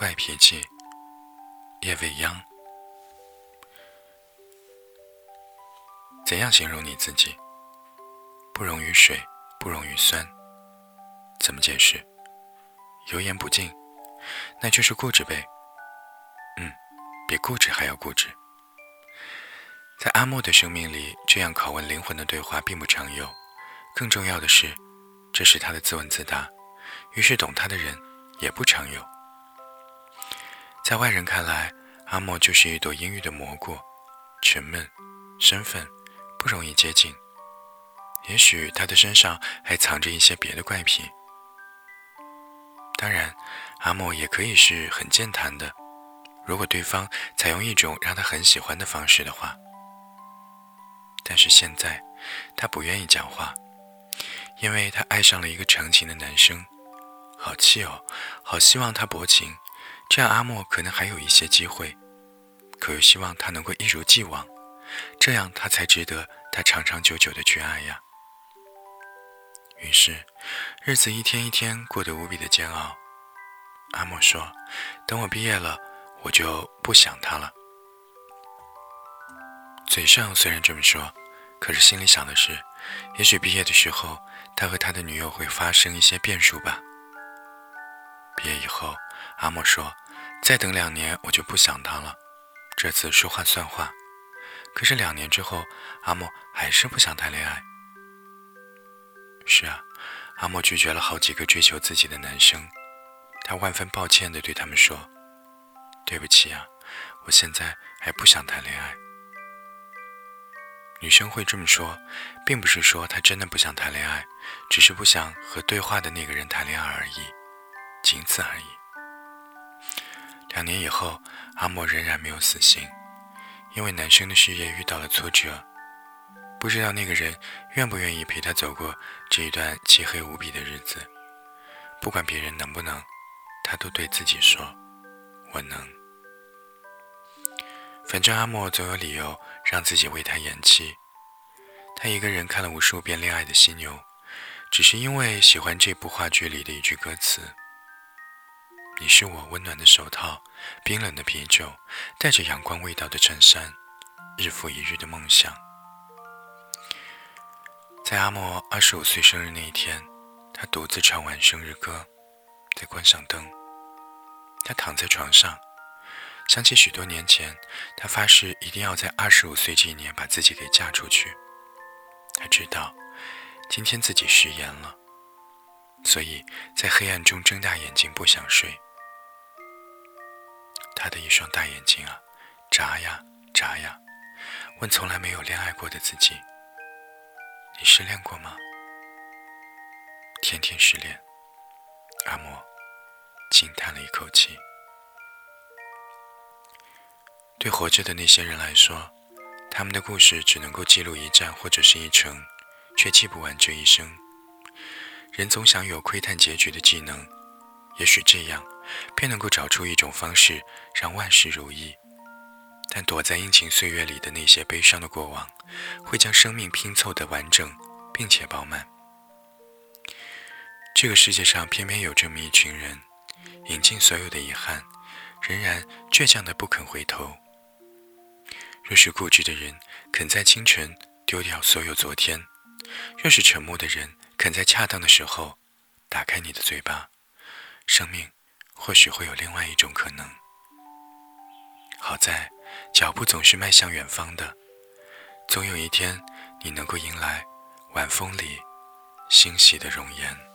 怪脾气，夜未央。怎样形容你自己？不溶于水，不溶于酸。怎么解释？油盐不进，那就是固执呗。嗯，比固执还要固执。在阿莫的生命里，这样拷问灵魂的对话并不常有。更重要的是，这是他的自问自答。于是，懂他的人也不常有。在外人看来，阿莫就是一朵阴郁的蘑菇，沉闷，身份不容易接近。也许他的身上还藏着一些别的怪癖。当然，阿莫也可以是很健谈的，如果对方采用一种让他很喜欢的方式的话。但是现在，他不愿意讲话，因为他爱上了一个长情的男生。好气哦，好希望他薄情，这样阿莫可能还有一些机会。可又希望他能够一如既往，这样他才值得他长长久久的去爱呀。于是，日子一天一天过得无比的煎熬。阿莫说：“等我毕业了，我就不想他了。”嘴上虽然这么说，可是心里想的是，也许毕业的时候，他和他的女友会发生一些变数吧。毕业以后，阿莫说：“再等两年，我就不想他了。”这次说话算话。可是两年之后，阿莫还是不想谈恋爱。是啊，阿莫拒绝了好几个追求自己的男生，他万分抱歉地对他们说：“对不起啊，我现在还不想谈恋爱。”女生会这么说，并不是说她真的不想谈恋爱，只是不想和对话的那个人谈恋爱而已。仅此而已。两年以后，阿莫仍然没有死心，因为男生的事业遇到了挫折，不知道那个人愿不愿意陪他走过这一段漆黑无比的日子。不管别人能不能，他都对自己说：“我能。”反正阿莫总有理由让自己为他演戏。他一个人看了无数遍《恋爱的犀牛》，只是因为喜欢这部话剧里的一句歌词。你是我温暖的手套，冰冷的啤酒，带着阳光味道的衬衫，日复一日的梦想。在阿莫二十五岁生日那一天，他独自唱完生日歌，再关上灯，他躺在床上，想起许多年前，他发誓一定要在二十五岁这一年把自己给嫁出去。他知道，今天自己食言了，所以在黑暗中睁大眼睛不想睡。他的一双大眼睛啊，眨呀眨呀，问从来没有恋爱过的自己：“你失恋过吗？”天天失恋，阿莫轻叹了一口气。对活着的那些人来说，他们的故事只能够记录一站或者是一程，却记不完这一生。人总想有窥探结局的技能，也许这样。便能够找出一种方式让万事如意，但躲在阴晴岁月里的那些悲伤的过往，会将生命拼凑的完整并且饱满。这个世界上偏偏有这么一群人，饮尽所有的遗憾，仍然倔强的不肯回头。若是固执的人肯在清晨丢掉所有昨天，若是沉默的人肯在恰当的时候打开你的嘴巴，生命。或许会有另外一种可能。好在，脚步总是迈向远方的，总有一天，你能够迎来晚风里欣喜的容颜。